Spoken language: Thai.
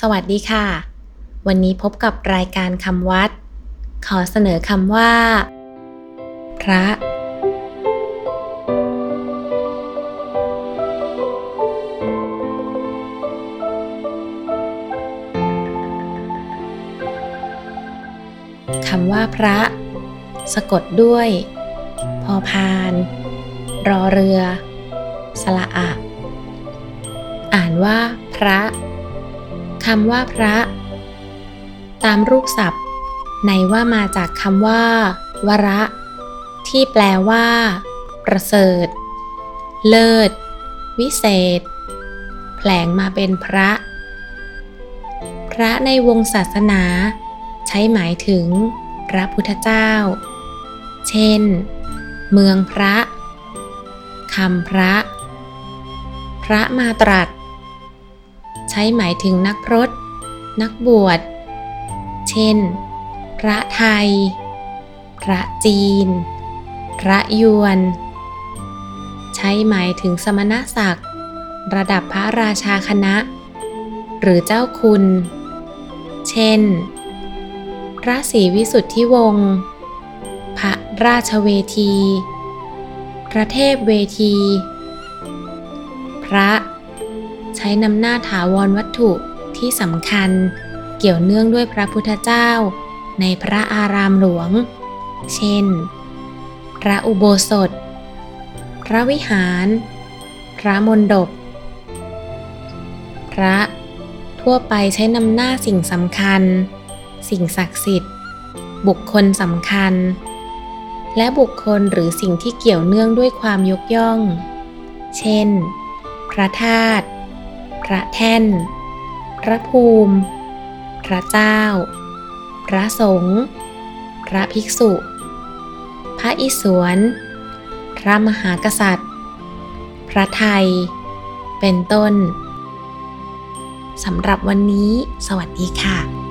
สวัสดีค่ะ วันนี้พบกับรายการคำวัด ขอเสนอคำว่า พระ คำว่าพระ สะกดด้วย พอพาน รอเรือ สละอะ อ่านว่าพระ คำว่าพระ ตามรูปศัพท์ ในว่ามาจากคำว่า วระ ที่แปลว่า ประเสริฐ เลิศ วิเศษ แผลงมาเป็นพระ พระในวงศาสนา ใช้หมายถึง พระพุทธเจ้า เช่น เมืองพระคำพระ พระมาตรัส ช้หมายถึงนักพรตนักบวช เช่น พระไทย พระจีน พระยวน ใช้หมายถึงสมณศักดิ์ ระดับพระราชาคณะ หรือเจ้าคุณ เช่น พระศรีวิสุทธิวงศ์พระราชเวที พระเทพเวที พระ ใช้นำหน้าถาวรวัตถุที่สำคัญ เกี่ยวเนื่องด้วยพระพุทธเจ้า ในพระอารามหลวง เช่น พระอุโบสถ พระวิหาร พระมณฑปพระทั่วไปใช้นำหน้าสิ่งสำคัญ สิ่งศักดิ์สิทธิ์ บุคคลสำคัญ และบุคคลหรือสิ่งที่เกี่ยวเนื่องด้วยความยกย่อง เช่น พระธาตุ พระแท่น พระภูมิ พระเจ้า พระสงฆ์พระภิกษุ พระอิศวร พระมหากษัตริย์ พระไทย เป็นต้นสำหรับวันนี้ สวัสดีค่ะ